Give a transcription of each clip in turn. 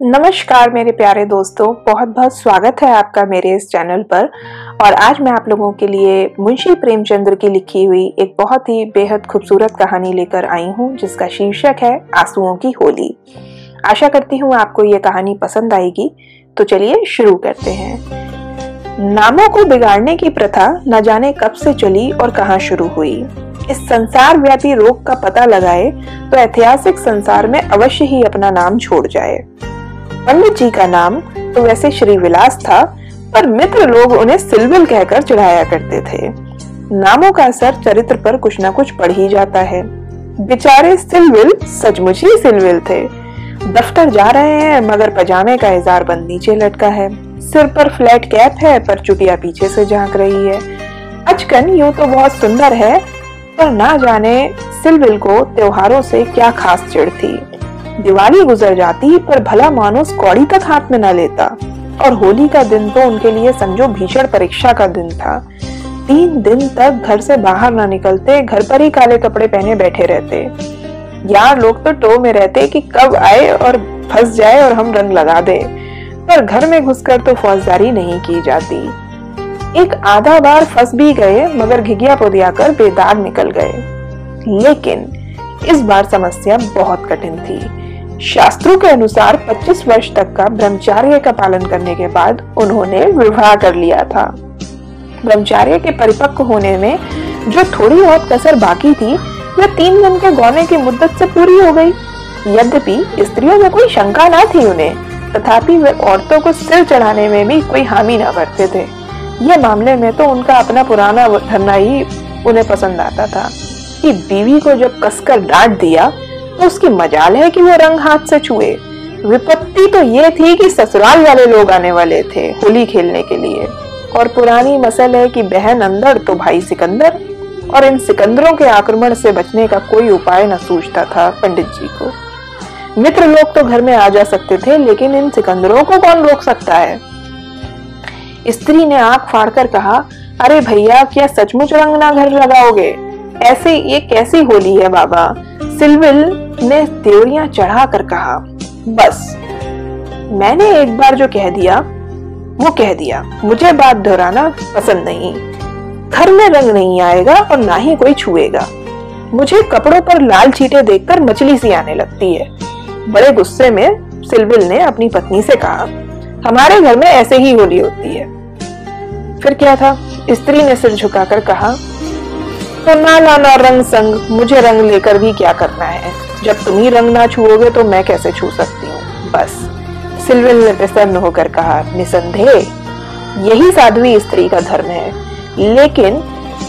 नमस्कार मेरे प्यारे दोस्तों, बहुत बहुत स्वागत है आपका मेरे इस चैनल पर। और आज मैं आप लोगों के लिए मुंशी प्रेमचंद्र की लिखी हुई एक बहुत ही बेहद खूबसूरत कहानी लेकर आई हूँ, जिसका शीर्षक है आंसुओं की होली। आशा करती हूँ आपको ये कहानी पसंद आएगी तो चलिए शुरू करते हैं। नामों को बिगाड़ने की प्रथा न जाने कब से चली और कहाँ शुरू हुई। इस संसार व्यापी रोग का पता लगाए तो ऐतिहासिक संसार में अवश्य ही अपना नाम छोड़ जाए। पंडित जी का नाम तो वैसे श्री विलास था, पर मित्र लोग उन्हें सिलविल कहकर चढ़ाया करते थे। नामों का असर चरित्र पर कुछ न कुछ पढ़ ही जाता है। बेचारे सिलविल सचमुच ही सिलविल थे। दफ्तर जा रहे हैं, मगर पजामे का इजार बंद नीचे लटका है। सिर पर फ्लैट कैप है, पर चुटिया पीछे से झाँक रही है। अचकन यूँ तो बहुत सुंदर है, पर ना जाने सिलविल को त्योहारों से क्या खास चिड़ थी। दिवाली गुजर जाती पर भला मानुस कौड़ी तक हाथ में न लेता। और होली का दिन तो उनके लिए समझो भीषण परीक्षा का दिन था। तीन दिन तक घर से बाहर ना निकलते, घर पर ही काले कपड़े पहने बैठे रहते। यार लोग तो टो में रहते कि कब आए और फंस जाए और हम रंग लगा दे। पर घर में घुसकर तो फौजदारी नहीं की जाती। एक आधा बार फंस भी गए, मगर घिघिया पोदिया कर बेदाग निकल गए। लेकिन इस बार समस्या बहुत कठिन थी। शास्त्रों के अनुसार 25 वर्ष तक का ब्रह्मचार्य का पालन करने के बाद उन्होंने विवाह कर लिया था। ब्रह्मचार्य के परिपक्व होने में जो थोड़ी बहुत कसर बाकी थी, वह तीन दिन के गौने की मुद्दत से पूरी हो गई। यद्यपि स्त्रियों में कोई शंका ना थी उन्हें, तथापि वे औरतों को सिर चढ़ाने में भी कोई हामी न भरते थे। ये मामले में तो उनका अपना पुराना धरना ही उन्हें पसंद आता था कि बीवी को जब कसकर डांट दिया तो उसकी मजाल है कि वो रंग हाथ से छुए। विपत्ति तो ये थी कि ससुराल वाले लोग आने वाले थे होली खेलने के लिए। और पुरानी मसल है कि बहन अंदर तो भाई सिकंदर। और इन सिकंदरों के आक्रमण से बचने का कोई उपाय न सूझता था पंडित जी को। मित्र लोग तो घर में आ जा सकते थे, लेकिन इन सिकंदरों को कौन रोक सकता है? स्त्री ने आँख फाड़कर कहा, अरे भैया, क्या सचमुच रंग ना घर लगाओगे? ऐसे, ये कैसी होली है बाबा? सिलविल ने त्योरियाँ चढ़ाकर कहा, बस, मैंने एक बार जो कह दिया, वो कह दिया, मुझे बात दोहराना पसंद नहीं। घर में रंग नहीं आएगा और ना ही कोई छुएगा। मुझे कपड़ों पर लाल चीटे देखकर मछली सी आने लगती है। बड़े गुस्से में सिलविल ने अपनी पत्नी से कहा, हमारे घर में ऐसे ही होली होती है। फिर क्या था? स्त्री ने सिर झुकाकर कहा तो ना लाना रंग संग, मुझे रंग लेकर भी क्या करना है? जब तुम ही रंग ना छुओगे तो मैं कैसे छू सकती हूँ? बस सिल्विन ने प्रसन्न होकर कहा, निसंदेह, यही साध्वी स्त्री का धर्म है। लेकिन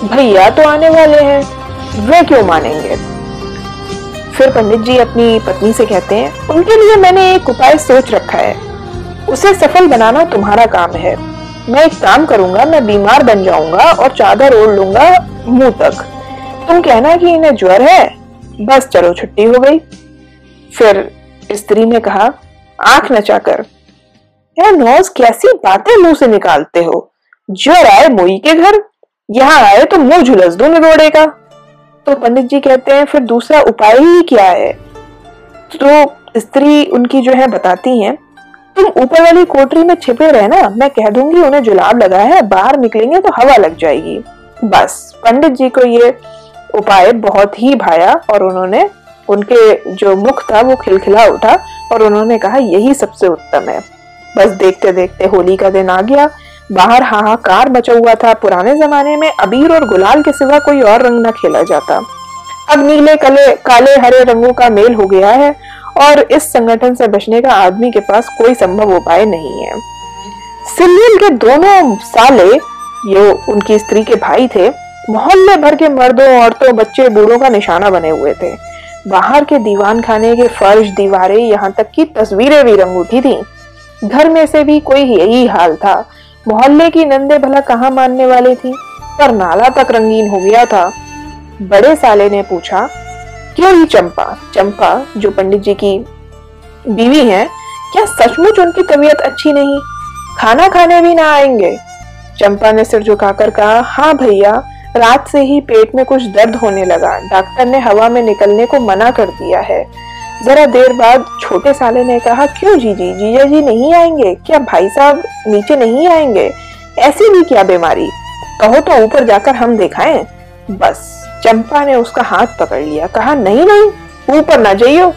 भैया तो आने वाले हैं, वे क्यों मानेंगे? फिर पंडित जी अपनी पत्नी से कहते हैं, उनके लिए मैंने एक उपाय सोच रखा है। उसे सफल बनाना तुम्हारा काम है। मैं एक काम करूँगा, मैं बीमार बन जाऊँगा और चादर ओढ़ लूँगा मुँह तक। तुम कहना कि इन्हें ज्वर है? बस चलो, छुट्टी हो गई। फिर स्त्री ने कहा, आँख नचाकर नौज कैसी बातें मुँह से निकालते हो? ज्वर आए मोई के घर, यहाँ आए तो मुँह झुलस दू निगोड़े का। तो पंडित जी कहते हैं, फिर दूसरा उपाय ही क्या है? तो स्त्री उनकी जो है बताती हैं, तुम ऊपर वाली कोठरी में छिपे रहना, मैं कह दूँगी उन्हें जुलाब लगा है, बाहर निकलेंगे तो हवा लग जाएगी। बस। पंडित जी को ये उपाय बहुत ही भाया और उन्होंने, उनके जो मुख था वो खिलखिला उठा और उन्होंने कहा, यही सबसे उत्तम है। बस देखते देखते होली का दिन आ गया। बाहर हाहाकार मचा हुआ था। पुराने जमाने में अबीर और गुलाल के सिवा कोई और रंग न खेला जाता। अब नीले, कले, काले, हरे रंगों का मेल हो गया है और इस संगठन से बचने का आदमी के पास कोई संभव उपाय नहीं है। सिल्लियन के दोनों साले ये उनकी स्त्री के भाई थे, मोहल्ले भर के मर्दों, औरतों, बच्चे, बूढ़ों का निशाना बने हुए थे। बाहर के दीवान खाने के फर्श, दीवारें, यहाँ तक की तस्वीरें भी रंग उठी थी। घर में से भी कोई यही हाल था। मोहल्ले की नंदे भला कहाँ मानने वाली थी? पर नाला तक रंगीन हो गया था। बड़े साले ने पूछा, क्यों ही चंपा? चंपा, जो पंडित जी की बीवी है, क्या सचमुच उनकी तबीयत अच्छी नहीं? खाना खाने भी ना आएँगे? चंपा ने सिर झुकाकर कहा हाँ भैया, रात से ही पेट में कुछ दर्द होने लगा। डॉक्टर ने हवा में निकलने को मना कर दिया है। जरा देर बाद छोटे साले ने कहा, क्यों जीजी? जीजा जी नहीं आएँगे? क्या भाई साहब नीचे नहीं आएँगे? ऐसी भी क्या बीमारी? कहो तो ऊपर जाकर हम दिखाएँ। बस, चंपा ने उसका हाथ पकड़ लिया। कहा, नहीं नहीं, ऊपर ना जाइयो।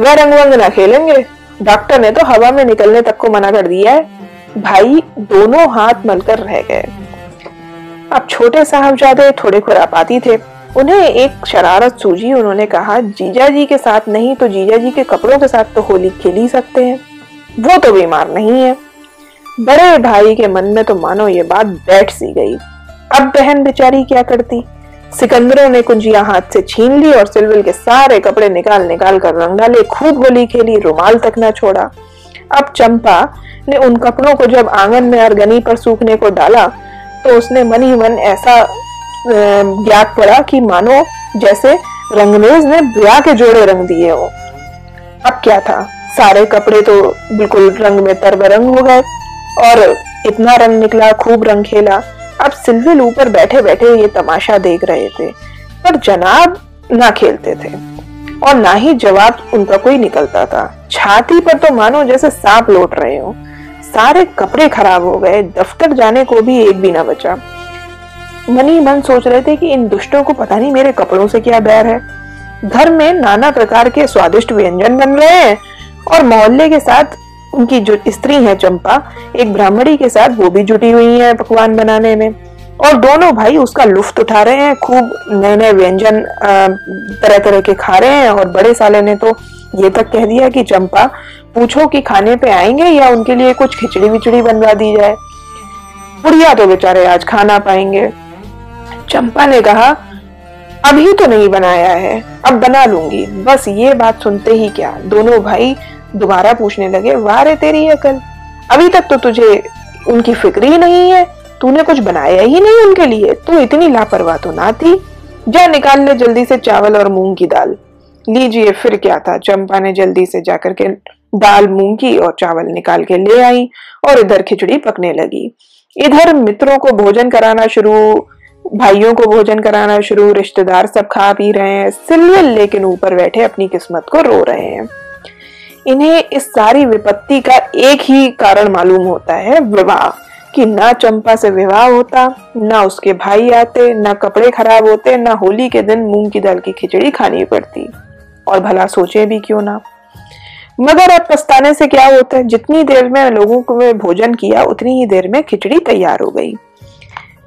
वह रंग वंग ना खेलेंगे। डॉक्टर ने तो हवा में निकलने तक को मना कर दिया है। भाई दोनों हाथ मलकर रह गए। अब छोटे साहबजादे थोड़े खुरापाती थे। उन्हें एक शरारत सूझी, उन्होंने कहा, जीजा जी के साथ नहीं तो जीजा जी के कपड़ों के साथ तो होली खेल ही सकते हैं। वो तो बीमार नहीं है। बड़े भाई के मन में तो मानो ये बात बैठ सी गई। अब बहन बेचारी क्या करती? सिकंदरों ने कुंजिया हाथ से छीन ली और सिलविल के सारे कपड़े निकाल निकाल कर रंग डाले खूब होली खेली, रुमाल तक न छोड़ा। अब चंपा ने उन कपड़ों को जब आँगन में अरगनी पर सूखने को डाला तो उसने मन ही मन ऐसा ज्ञात पड़ा कि मानो जैसे रंगनेज ने ब्याह के जोड़े रंग दिए हो। अब क्या था? सारे कपड़े तो बिल्कुल रंग में तरबरंग हो गए और इतना रंग निकला, खूब रंग खेला। अब सिल्विल ऊपर बैठे बैठे ये तमाशा देख रहे थे, पर जनाब ना खेलते थे और ना ही जवाब उनका कोई निकलता था। छाती पर तो मानो जैसे सांप लौट रहे हो। सारे कपड़े खराब हो गए, दफ्तर जाने को भी एक भी ना बचा। मनी मन सोच रहे थे कि इन दुष्टों को पता नहीं मेरे कपड़ों से क्या बैर है। घर में नाना प्रकार के स्वादिष्ट व्यंजन बन रहे हैं और मोहल्ले के साथ उनकी जो स्त्री है चंपा, एक ब्राह्मणी के साथ वो भी जुटी हुई है पकवान बनाने में। और दोनों भाई उसका लुफ्त उठा रहे हैं, खूब नए नए व्यंजन तरह तरह के खा रहे हैं और बड़े साले ने तो ये तक कह दिया कि चंपा, पूछो कि खाने पे आएँगे या उनके लिए कुछ खिचड़ी विचड़ी बनवा दी जाए? बुढ़िया तो बेचारे आज खाना पाएँगे। चंपा ने कहा, अभी तो नहीं बनाया है, अब बना लूँगी। बस ये बात सुनते ही क्या? दोनों भाई दोबारा पूछने लगे, वाह रे तेरी अकल, अभी तक तो तुझे उनकी फ़िक्र ही नहीं है। तूने कुछ बनाया ही नहीं उनके लिए। तू इतनी लापरवाह तो ना थी। जा निकाल ले जल्दी से चावल और मूंग की दाल। लीजिए, फिर क्या था? चंपा ने जल्दी से जाकर के दाल मूंग की और चावल निकाल के ले आई और इधर खिचड़ी पकने लगी। इधर मित्रों को भोजन कराना शुरू, भाइयों को भोजन कराना शुरू, रिश्तेदार सब खा पी रहे हैं सिल्वल लेकिन ऊपर बैठे अपनी किस्मत को रो रहे हैं। इन्हें इस सारी विपत्ति का एक ही कारण मालूम होता है, विवाह, कि ना चंपा से विवाह होता, ना उसके भाई आते, ना कपड़े खराब होते, ना होली के दिन मूंग की दाल की खिचड़ी खानी पड़ती। और भला सोचे भी क्यों ना। मगर अब पछताने से क्या होता है? जितनी देर में लोगों को भोजन किया, उतनी ही देर में खिचड़ी तैयार हो गई।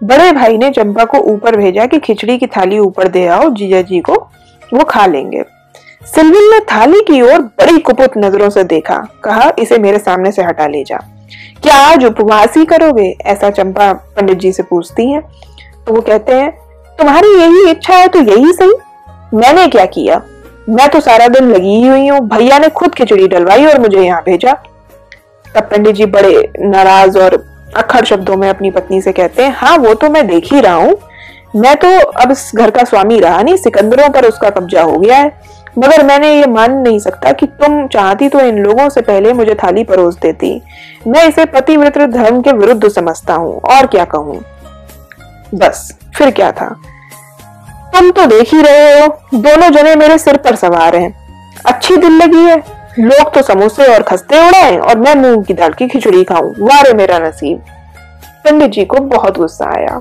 बड़े भाई ने चंपा को ऊपर भेजा कि खिचड़ी की थाली ऊपर दे आओ, जीजा जी को, वो खा लेंगे। सिल्विन ने थाली की ओर बड़ी कुपुत नज़रों से देखा। कहा, इसे मेरे सामने से हटा ले जा। क्या आज उपवास ही करोगे? ऐसा चंपा पंडित जी से पूछती है। तो वो कहते हैं, तुम्हारी यही इच्छा है तो यही सही। मैंने क्या किया? मैं तो सारा दिन लगी ही हुई हूँ। भैया ने खुद खिचड़ी डलवाई और मुझे यहाँ भेजा। तब पंडित जी बड़े नाराज़ और अखर शब्दों में अपनी पत्नी से कहते हैं हाँ वो तो मैं देख ही रहा हूँ। मैं तो अब इस घर का स्वामी रहा नहीं, सिकंदरों पर उसका कब्जा हो गया है। मगर मैंने ये मान नहीं सकता कि तुम चाहती तो इन लोगों से पहले मुझे थाली परोस देती। मैं इसे पतिव्रत धर्म के विरुद्ध समझता हूँ, और क्या कहूँ? बस, फिर क्या था? तुम तो देख ही रहे हो, दोनों जने मेरे सिर पर सवार हैं। अच्छी दिल लगी है। लोग तो समोसे और खस्ते उड़ाए और मैं मूंग की दाल की खिचड़ी खाऊं। वारे मेरा नसीब। पंडित जी को बहुत गुस्सा आया।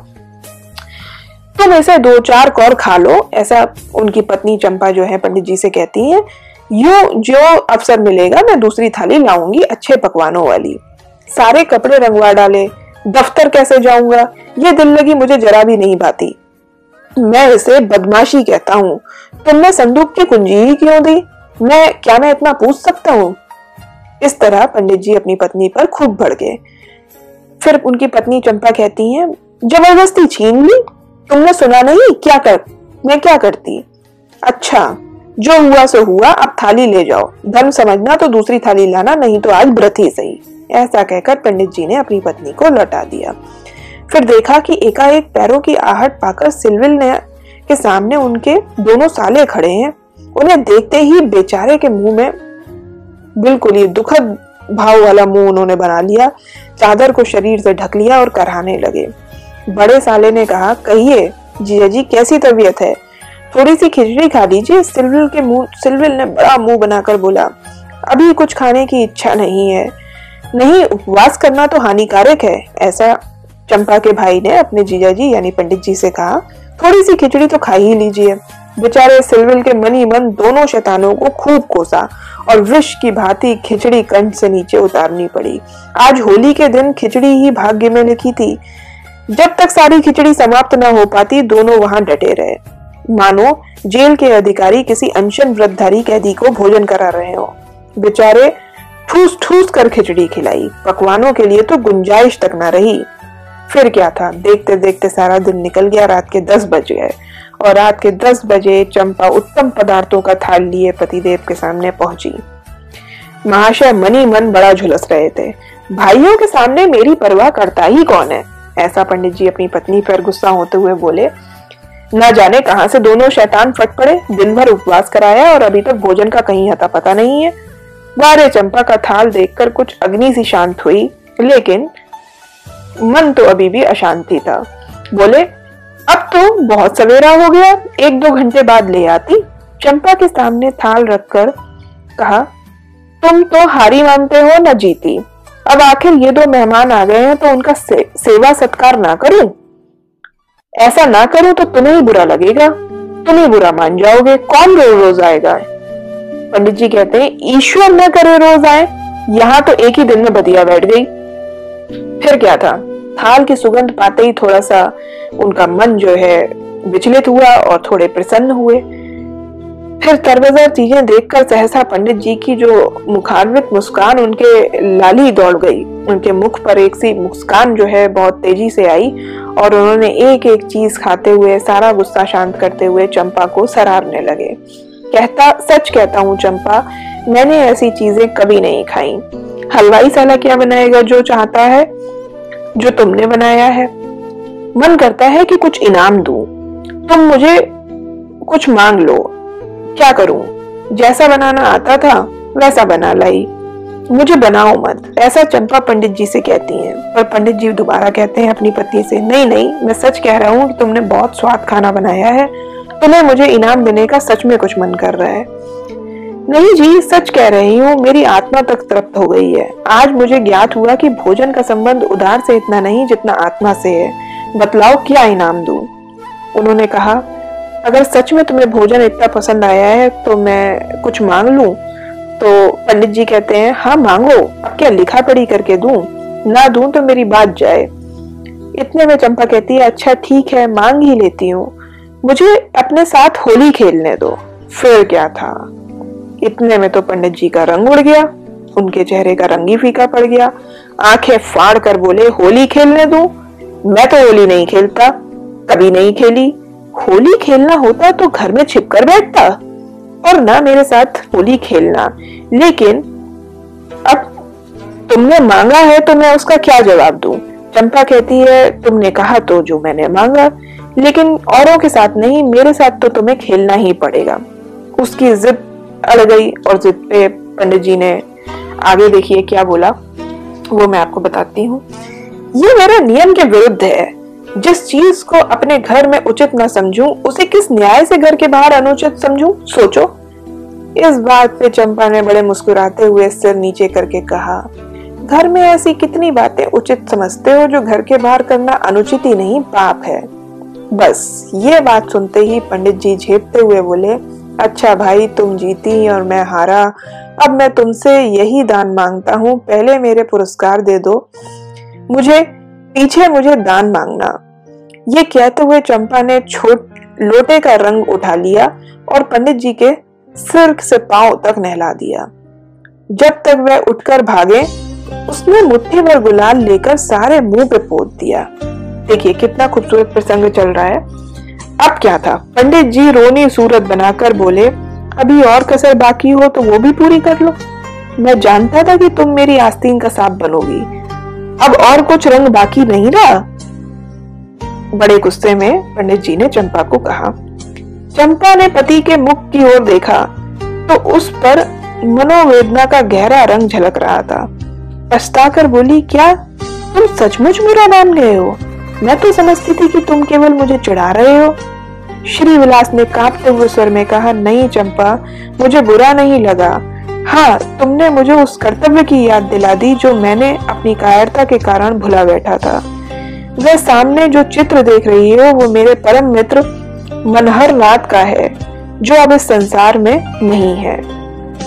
तुम ऐसे दो चार कौर खा लो, ऐसा उनकी पत्नी चंपा जो है पंडित जी से कहती है। यू जो अवसर मिलेगा, मैं दूसरी थाली लाऊँगी अच्छे पकवानों वाली। सारे कपड़े रंगवा डाले। दफ्तर कैसे जाऊँगा? ये दिल लगी मुझे जरा भी नहीं पाती मैं इसे बदमाशी कहता हूँ। तुमने संदूक की कुंजी ही क्यों दी? मैं, क्या मैं इतना पूछ सकता हूँ? इस तरह पंडित जी अपनी पत्नी पर खूब बढ़ गए। फिर उनकी पत्नी चंपा कहती है, ज़बरदस्ती छीन ली? तुमने सुना नहीं? क्या कर, मैं क्या करती? अच्छा जो हुआ सो हुआ, अब थाली ले जाओ। धर्म समझना तो दूसरी थाली लाना, नहीं तो आज व्रत ही सही। ऐसा कहकर पंडित जी ने अपनी पत्नी को लौटा दिया। फिर देखा कि एकाएक पैरों की आहट पाकर सिलविल ने, के सामने उनके दोनों साले खड़े हैं। उन्हें देखते ही बेचारे के मुँह में बिल्कुल ही दुखद भाव वाला मुँह उन्होंने बना लिया। चादर को शरीर से ढक लिया और कराने लगे। बड़े साले ने कहा, कहिए जीजा जी, कैसी तबीयत है? थोड़ी सी खिचड़ी खा लीजिए। सिलविल के मुँह, सिलविल ने बड़ा मुँह बनाकर बोला, अभी कुछ खाने की इच्छा नहीं है। नहीं, उपवास करना तो हानिकारक है, ऐसा चंपा के भाई ने अपने जीजा जी, यानी पंडित जी से कहा, थोड़ी सी खिचड़ी तो खा ही लीजिए। बेचारे सिलविल के मनी मन दोनों शैतानों को खूब कोसा और वृक्ष की भांति खिचड़ी कंठ से नीचे उतारनी पड़ी। आज होली के दिन खिचड़ी ही भाग्य में लिखी थी। जब तक सारी खिचड़ी समाप्त न हो पाती, दोनों वहाँ डटे रहे। मानो, जेल के अधिकारी किसी अनशन व्रतधारी कैदी को भोजन करा रहे हो। बेचारे ठूस ठूस कर खिचड़ी खिलाई। पकवानों के लिए तो गुंजाइश तक न रही। फिर क्या था? देखते देखते सारा दिन निकल गया, रात के दस बज गए। और रात के दस बजे चंपा उत्तम पदार्थों का थाल लिए पतिदेव के सामने पहुँची। महाशय मनी मन बड़ा झुलस रहे थे। भाइयों के सामने मेरी परवाह करता ही कौन है? ऐसा पंडित जी अपनी पत्नी पर गुस्सा होते हुए बोले, न जाने कहाँ से दोनों शैतान फट पड़े, दिन भर उपवास कराया और अभी तक भोजन का कहीं हता पता नहीं है। बारे चंपा का थाल देखकर कुछ अग्नि सी शांत हुई, लेकिन मन तो अभी भी अशांति था। बोले अब तो बहुत सवेरा हो गया एक दो घंटे बाद ले आती। चंपा के सामने थाल रखकर कहा तुम तो हारी मानते हो न जीती। अब आखिर ये दो मेहमान आ गए हैं तो उनका से, सेवा सत्कार ना करूँ? ऐसा ना करूँ तो तुम्हें ही बुरा लगेगा तुम ही बुरा मान जाओगे कौन रोज रोज आएगा? पंडित जी कहते हैं ईश्वर न करे रोज आए यहाँ तो एक ही दिन में बदिया बैठ गई। फिर क्या था? थाल की सुगंध पाते ही थोड़ा सा उनका मन जो है विचलित हुआ और थोड़े प्रसन्न हुए। फिर तरबजर चीज़ें देखकर सहसा पंडित जी की जो मुखान्वित मुस्कान उनके लाली दौड़ गई। उनके मुख पर एक सी मुस्कान जो है बहुत तेज़ी से आई और उन्होंने एक एक चीज़ खाते हुए, सारा गुस्सा शांत करते हुए चंपा को सरारने लगे। कहता, सच कहता हूँ चंपा, मैंने ऐसी चीज़ें कभी नहीं खाई। हलवाई साला क्या बनाएगा जो चाहता है, जो तुमने बनाया है? मन करता है कि कुछ इनाम दूँ। तुम मुझे कुछ मांग लो। क्या करूँ? जैसा बनाना आता था, वैसा बना लाई। मुझे बनाओ मत। ऐसा चंपा पंडित जी से कहती हैं, पर पंडित जी दोबारा कहते हैं अपनी पत्नी से, नहीं नहीं, मैं सच कह रहा हूँ कि तुमने बहुत स्वाद खाना बनाया है। तुम्हें मुझे इनाम देने का सच में कुछ मन कर रहा है। नहीं जी, सच कह रही हूँ, मेरी आत्मा तक तृप्त हो गई है। आज मुझे ज्ञात हुआ कि भोजन का संबंध उधार से इतना नहीं जितना आत्मा से है। बतलाओ, क्या इनाम दू? उन्होंने कहा, अगर सच में तुम्हें भोजन इतना पसंद आया है तो मैं कुछ मांग लू? तो पंडित जी कहते हैं हाँ मांगो अब क्या लिखा पढ़ी करके दू? ना दू तो मेरी बात जाए। इतने में चंपा कहती है अच्छा ठीक है, मांग ही लेती हूँ। मुझे अपने साथ होली खेलने दो। फिर क्या था? इतने में तो पंडित जी का रंग उड़ गया, उनके चेहरे का रंग ही फीका पड़ गया। आँखें फाड़ कर बोले, होली खेलने दो? मैं तो होली नहीं खेलता, कभी नहीं खेली। होली खेलना होता तो घर में छिपकर बैठता, और ना मेरे साथ होली खेलना। लेकिन अब तुमने मांगा है तो मैं उसका क्या जवाब दूँ? चंपा कहती है, तुमने कहा तो जो मैंने मांगा, लेकिन औरों के साथ नहीं, मेरे साथ तो तुम्हें खेलना ही पड़ेगा। उसकी जिद अड़ गई और जिद पे पंडित जी ने आगे देखिए क्या बोला, वो मैं आपको बताती हूँ। ये मेरे नियम के विरुद्ध है। जिस चीज़ को अपने घर में उचित न समझूं, उसे किस न्याय से घर के बाहर अनुचित समझूं? सोचो। इस बात पे चंपा ने बड़े मुस्कुराते हुए सिर नीचे करके कहा, घर में ऐसी कितनी बातें उचित समझते हो जो घर के बाहर करना अनुचित ही नहीं, पाप है? बस, ये बात सुनते ही पंडित जी झेपते हुए बोले अच्छा भाई, तुम जीती और मैं हारा। अब मैं तुमसे यही दान माँगता हूँ, पहले मेरे पुरस्कार दे दो। मुझे, पीछे मुझे दान मांगना। ये कहते हुए चंपा ने छोट, लोटे का रंग उठा लिया और पंडित जी के सिर से पाँव तक नहला दिया। जब तक वह उठकर भागे, उसने मुट्ठी भर गुलाल लेकर सारे मुँह पे पोत दिया। देखिए कितना खूबसूरत प्रसंग चल रहा है। अब क्या था? पंडित जी रोनी सूरत बनाकर बोले, अभी और कसर बाकी हो तो वो भी पूरी कर लो। मैं जानता था कि तुम मेरी आस्तीन का सांप बनोगी। अब और कुछ रंग बाकी नहीं रहा? बड़े गुस्से में पंडित जी ने चंपा को कहा, चंपा ने पति के मुख की ओर देखा तो उस पर मनोवेदना का गहरा रंग झलक रहा था। पछताकर बोली, क्या? तुम सचमुच मेरा नाम गए हो? मैं तो समझती थी कि तुम केवल मुझे चिढ़ा रहे हो। श्री विलास ने कांपते हुए स्वर में कहा, नहीं चंपा, मुझे बुरा नहीं लगा। हाँ तुमने मुझे उस कर्तव्य की याद दिला दी जो मैंने अपनी कायरता के कारण भुला बैठा था। वह सामने जो चित्र देख रही हो, वो मेरे परम मित्र मनहर नाथ का है, जो अब इस संसार में नहीं है।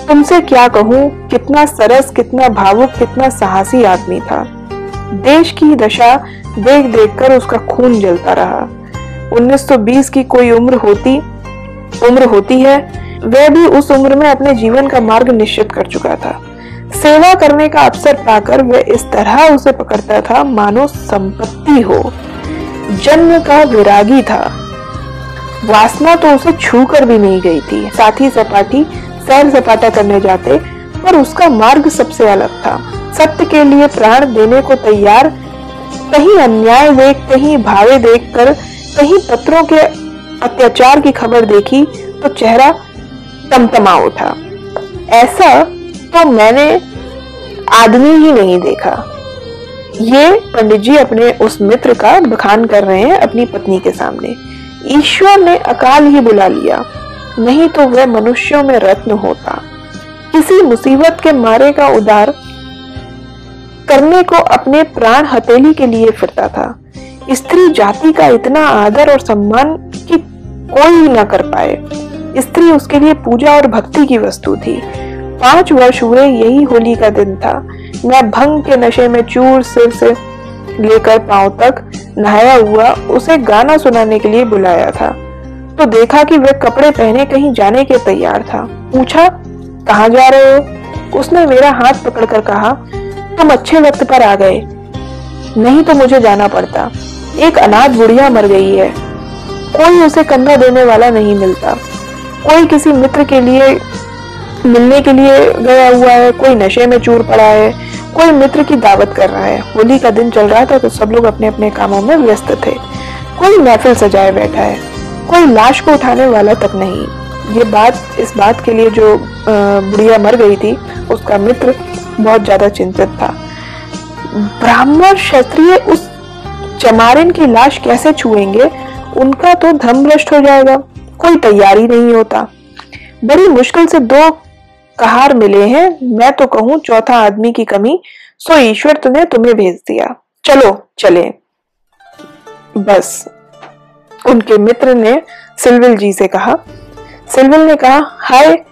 तुमसे क्या कहूँ, कितना सरस, कितना भावुक, कितना साहसी आदमी था। देश की दशा देख देख कर उसका खून जलता रहा। 1920 की कोई उम्र होती उम्र होती है, वह भी उस उम्र में अपने जीवन का मार्ग निश्चित कर चुका था। सेवा करने का अवसर पाकर वह इस तरह उसे पकड़ता था, मानो संपत्ति हो। जन्म का विरागी था। वासना तो उसे छू कर भी नहीं गई थी। साथी सपाटी सैर सपाटा करने जाते, पर उसका मार्ग सबसे अलग था। सत्य के लिए प्राण देने को तैयार कहीं अन्याय देख, कहीं भावे देख कर कहीं पत्रों के अत्याचार की खबर देखी तो चेहरा तमतमा उठा। ऐसा तो मैंने आदमी ही नहीं देखा। ये पंडित जी अपने उस मित्र का बखान कर रहे हैं अपनी पत्नी के सामने। ईश्वर ने अकाल ही बुला लिया, नहीं तो वह मनुष्यों में रत्न होता। किसी मुसीबत के मारे का उदार करने को अपने प्राण हथेली के लिए फिरता था। स्त्री जाति का इतना आदर और सम्मान कि कोई न कर पाए। स्त्री उसके लिए पूजा और भक्ति की वस्तु थी। पाँच वर्ष हुए यही होली का दिन था। मैं भंग के नशे में चूर सिर से लेकर पाँव तक नहाया हुआ उसे गाना सुनाने के लिए बुलाया था। तो देखा कि वह कपड़े पहने कहीं जाने के तैयार था। पूछा, कहा जा रहे हो? उसने मेरा हाथ पकड़कर कहा तुम अच्छे वक्त पर आ गए। नहीं तो मुझे जाना पड़ता। एक अनाथ बुढ़िया मर गई है। कोई उसे कंधा देने वाला नहीं मिलता। कोई किसी मित्र के लिए मिलने के लिए गया हुआ है, कोई नशे में चूर पड़ा है, कोई मित्र की दावत कर रहा है। होली का दिन चल रहा था तो सब लोग अपने अपने कामों में व्यस्त थे। कोई महफिल सजाए बैठा है। कोई लाश को उठाने वाला तक नहीं। ये बात, इस बात के लिए जो बुढ़िया मर गई थी, उसका मित्र बहुत ज़्यादा चिंतित था। ब्राह्मण क्षत्रिय उस चमारिन की लाश कैसे छुएँगे? उनका तो धर्म भ्रष्ट हो जाएगा। कोई तैयारी नहीं होता। बड़ी मुश्किल से दो कहार मिले हैं। मैं तो कहूँ, चौथा आदमी की कमी, सो ईश्वर तुमने तुम्हें भेज दिया। चलो, चले। बस। उनके मित्र ने सिलविल जी से कहा। सिलविल ने कहा, हाय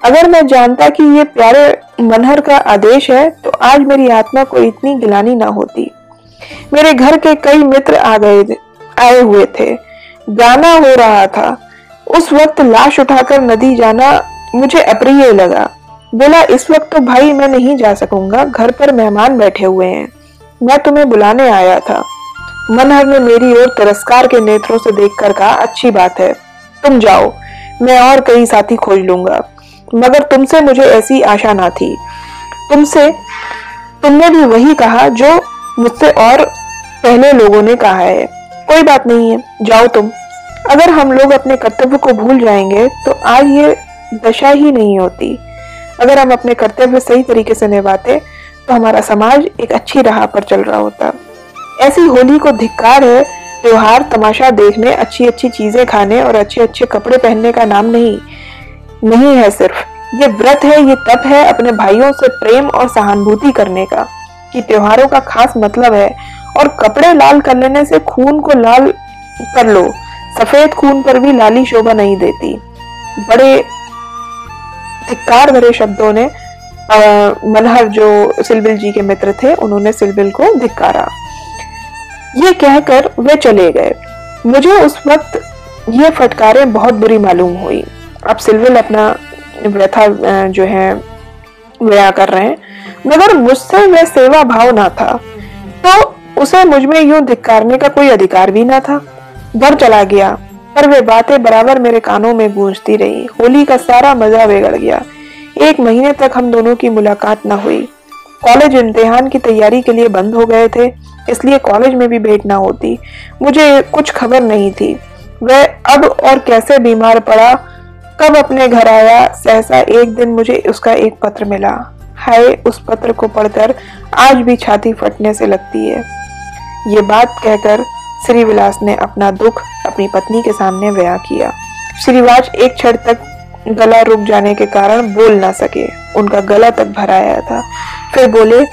अगर मैं जानता कि ये प्यारे मनहर का आदेश है तो आज मेरी आत्मा को इतनी गिलानी ना होती। मेरे घर के कई मित्र आ गए आए हुए थे। गाना हो रहा था। उस वक्त लाश उठाकर नदी जाना मुझे अप्रिय लगा। बोला, इस वक्त तो भाई मैं नहीं जा सकूँगा, घर पर मेहमान बैठे हुए हैं। मैं तुम्हें बुलाने आया था। मनहर ने मेरी ओर तिरस्कार के नेत्रों से देखकर कहा, अच्छी बात है, तुम जाओ। मैं और कई साथी खोज लूँगा। मगर तुमसे मुझे ऐसी आशा ना थी। तुमसे, तुमने भी वही कहा जो मुझसे और पहले लोगों ने कहा है। कोई बात नहीं है, जाओ तुम। अगर हम लोग अपने कर्तव्य को भूल जाएँगे तो आज ये दशा ही नहीं होती। अगर हम अपने कर्तव्य सही तरीके से निभाते तो हमारा समाज एक अच्छी राह पर चल रहा होता। ऐसी होली को धिक्कार है, त्योहार तमाशा देखने अच्छी अच्छी चीज़ें खाने और अच्छे अच्छे कपड़े पहनने का नाम नहीं। नहीं है सिर्फ़। ये व्रत है, ये तप है अपने भाइयों से प्रेम और सहानुभूति करने का। कि त्योहारों का खास मतलब है, और कपड़े लाल कर लेने से खून को लाल कर लो। सफ़ेद खून पर भी लाली शोभा नहीं देती। बड़े धिक्कार भरे शब्दों ने मनहर जो सिलबिल जी के मित्र थे, उन्होंने सिलबिल को धिक्कारा। ये कहकर वे चले गए। मुझे उस वक्त ये फटकारें बहुत बुरी मालूम हुई। अब सिलविल अपना व्यथा जो है बया कर रहे हैं। मगर मुझसे वह सेवा भाव ना था तो उसे मुझमें यूँ धिक्कारने का कोई अधिकार भी ना था। घर चला गया, पर वे बातें बराबर मेरे कानों में गूंजती रही। होली का सारा मज़ा बिगड़ गया। एक महीने तक हम दोनों की मुलाकात न हुई। कॉलेज इम्तिहान की तैयारी के लिए बंद हो गए थे, इसलिए कॉलेज में भी भेंट ना होती। मुझे कुछ खबर नहीं थी। वह अब और कैसे बीमार पड़ा कब अपने घर आया? सहसा एक दिन मुझे उसका एक पत्र मिला। हाय, उस पत्र को पढ़कर आज भी छाती फटने से लगती है। ये बात कहकर श्री विलास ने अपना दुख अपनी पत्नी के सामने बयां किया। श्रीवाज एक क्षण तक गला रुक जाने के कारण बोल ना सके। उनका गला तक भराया था। फिर बोले,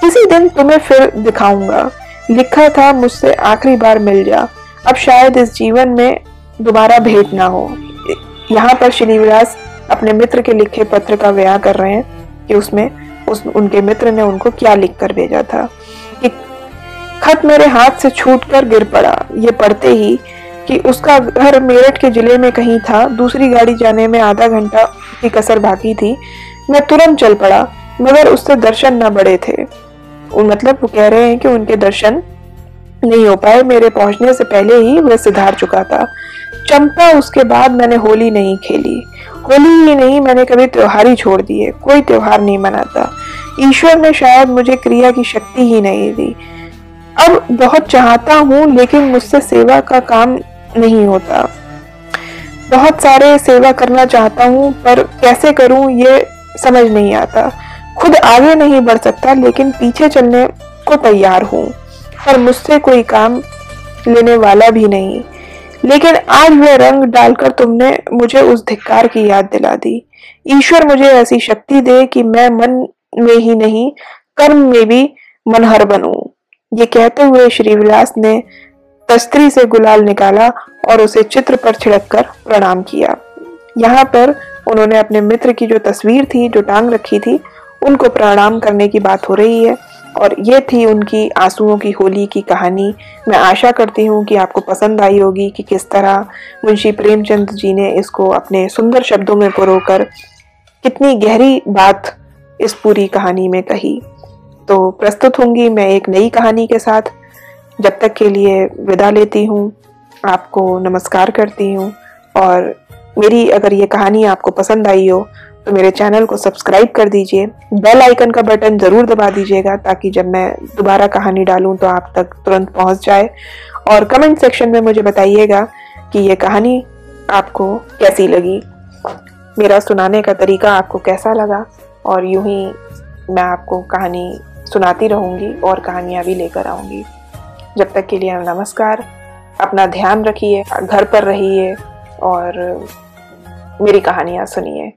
किसी दिन तुम्हें फिर दिखाऊँगा। लिखा था, मुझसे आखिरी बार मिल जा। अब शायद इस जीवन में दोबारा भेंट ना हो। यहाँ पर श्रीविलास अपने मित्र के लिखे पत्र का व्याह कर रहे हैं कि उसमें उस, उनके मित्र ने उनको क्या लिख कर भेजा था। कि खत मेरे हाथ से छूट कर गिर पड़ा। ये पढ़ते ही कि उसका घर मेरठ के ज़िले में कहीं था, दूसरी गाड़ी जाने में आधा घंटा की कसर बाकी थी। मैं तुरंत चल पड़ा, मगर उससे दर्शन न बड़े थे। मतलब वो कह रहे हैं कि उनके दर्शन नहीं हो पाए। मेरे पहुँचने से पहले ही वह सुधार चुका था। चंपा, उसके बाद मैंने होली नहीं खेली। होली ही नहीं, मैंने कभी त्योहार ही छोड़ दिए। कोई त्योहार नहीं मनाता। ईश्वर ने शायद मुझे क्रिया की शक्ति ही नहीं दी। अब बहुत चाहता हूँ, लेकिन मुझसे सेवा का काम नहीं होता। बहुत सारे सेवा करना चाहता हूँ, पर कैसे करूँ, ये समझ नहीं आता। खुद आगे नहीं बढ़ सकता, लेकिन पीछे चलने को तैयार हूँ। पर मुझसे कोई काम लेने वाला भी नहीं। लेकिन आज वह रंग डालकर तुमने मुझे उस धिक्कार की याद दिला दी। ईश्वर मुझे ऐसी शक्ति दे कि मैं मन में ही नहीं, कर्म में भी मनहर बनूं। ये कहते हुए श्रीविलास ने तस्त्री से गुलाल निकाला और उसे चित्र पर छिड़क कर प्रणाम किया। यहाँ पर उन्होंने अपने मित्र की जो तस्वीर थी, जो टांग रखी थी, उनको प्रणाम करने की बात हो रही है। और ये थी उनकी आंसुओं की होली की कहानी। मैं आशा करती हूँ कि आपको पसंद आई होगी कि किस तरह मुंशी प्रेमचंद जी ने इसको अपने सुंदर शब्दों में पुरोकर कितनी गहरी बात इस पूरी कहानी में कही। तो प्रस्तुत होंगी मैं एक नई कहानी के साथ। जब तक के लिए विदा लेती हूँ। आपको नमस्कार करती हूँ। और मेरी अगर ये कहानी आपको पसंद आई हो तो मेरे चैनल को सब्सक्राइब कर दीजिए। बेल आइकन का बटन ज़रूर दबा दीजिएगा ताकि जब मैं दोबारा कहानी डालूं तो आप तक तुरंत पहुँच जाए। और कमेंट सेक्शन में मुझे बताइएगा कि ये कहानी आपको कैसी लगी। मेरा सुनाने का तरीका आपको कैसा लगा और यूँ ही मैं आपको कहानी सुनाती रहूँगी और कहानियाँ भी लेकर आऊँगी। जब तक के लिए नमस्कार। अपना ध्यान रखिए, घर पर रहिए और मेरी कहानियाँ सुनिए।